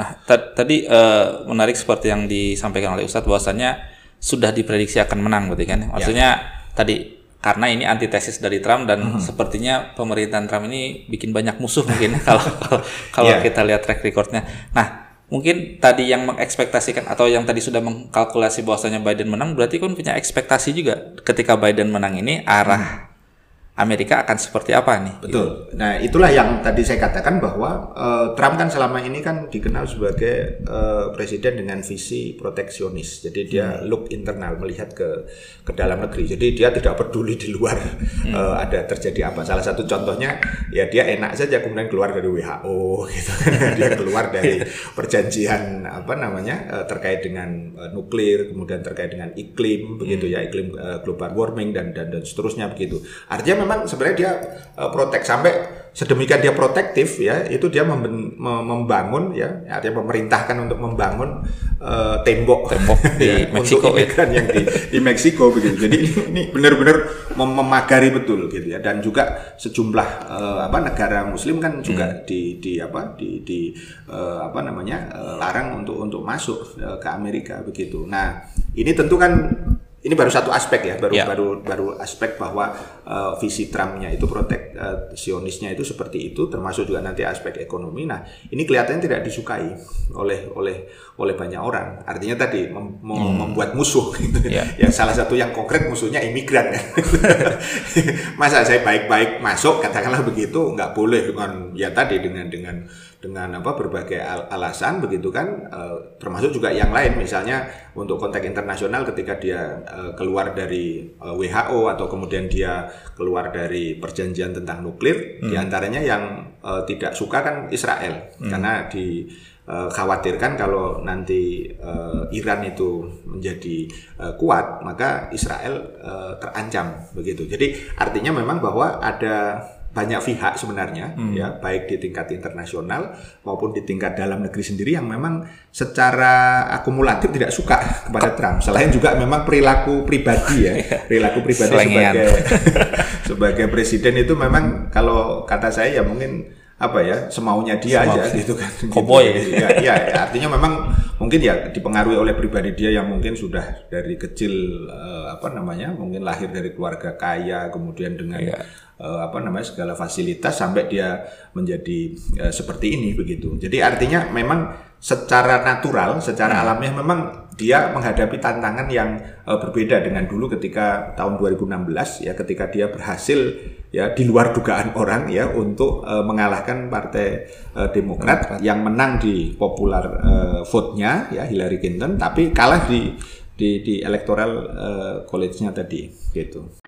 Nah, tadi uh, menarik seperti yang disampaikan oleh Ustadz bahwasannya sudah diprediksi akan menang berarti kan. Maksudnya ya. tadi karena ini antitesis dari Trump dan hmm. sepertinya pemerintahan Trump ini bikin banyak musuh mungkin kalau kalau yeah. kita lihat track recordnya. Nah, mungkin tadi yang mengekspektasikan atau yang tadi sudah mengkalkulasi bahwasanya Biden menang berarti kan punya ekspektasi juga ketika Biden menang ini arah hmm Amerika akan seperti apa nih? Betul. Nah, itulah yang tadi saya katakan bahwa uh, Trump kan selama ini kan dikenal sebagai uh, presiden dengan visi proteksionis. Jadi dia hmm. look internal melihat ke ke dalam negeri. Jadi dia tidak peduli di luar hmm. uh, ada terjadi apa. Salah satu contohnya ya dia enak saja kemudian keluar dari WHO gitu. dia keluar dari perjanjian apa namanya uh, terkait dengan uh, nuklir, kemudian terkait dengan iklim begitu hmm. ya, iklim uh, global warming dan dan dan seterusnya begitu. Artinya memang sebenarnya dia uh, protek. Sampai sedemikian dia protektif ya itu dia memben, membangun ya artinya memerintahkan untuk membangun uh, tembok. Tembok di ya, Meksiko ya. yang di di Meksiko begitu. Jadi ini, ini benar-benar mem memagari betul gitu ya. Dan juga sejumlah uh, apa negara Muslim kan juga hmm. di di apa di di uh, apa namanya uh, larang untuk untuk masuk uh, ke Amerika begitu. Nah ini tentu kan ini baru satu aspek ya, baru yeah. baru baru aspek bahwa uh, visi Trumpnya itu proteksionisnya uh, itu seperti itu, termasuk juga nanti aspek ekonomi. Nah, ini kelihatannya tidak disukai oleh oleh oleh banyak orang. Artinya tadi mem hmm. membuat musuh. Gitu. Yeah. ya salah satu yang konkret musuhnya imigran. Ya. Masa saya baik-baik masuk, katakanlah begitu, nggak boleh dengan ya tadi dengan dengan dengan apa berbagai al alasan begitu kan uh, termasuk juga yang lain misalnya untuk konteks internasional ketika dia uh, keluar dari uh, eh, WHO atau kemudian dia keluar dari perjanjian tentang nuklir hmm. di antaranya yang uh, tidak suka kan Israel hmm. karena di khawatirkan kalau nanti uh, Iran itu menjadi uh, kuat maka Israel uh, terancam begitu jadi artinya memang bahwa ada banyak pihak sebenarnya hmm. ya baik di tingkat internasional maupun di tingkat dalam negeri sendiri yang memang secara akumulatif tidak suka kepada Trump selain juga memang perilaku pribadi ya perilaku pribadi sebagai sebagai presiden itu memang kalau kata saya ya mungkin apa ya semaunya dia Semau aja gitu kan Cowboy. gitu. ya, ya, ya artinya memang mungkin ya dipengaruhi oleh pribadi dia yang mungkin sudah dari kecil uh, apa namanya mungkin lahir dari keluarga kaya kemudian dengan ya uh, apa namanya segala fasilitas sampai dia menjadi uh, seperti ini begitu. Jadi artinya memang secara natural, secara hmm. alamiah memang dia menghadapi tantangan yang uh, berbeda dengan dulu ketika tahun 2016 ya ketika dia berhasil ya di luar dugaan orang ya untuk uh, mengalahkan partai uh, Demokrat yang menang di popular uh, vote-nya ya Hillary Clinton tapi kalah di di di electoral uh, college-nya tadi gitu.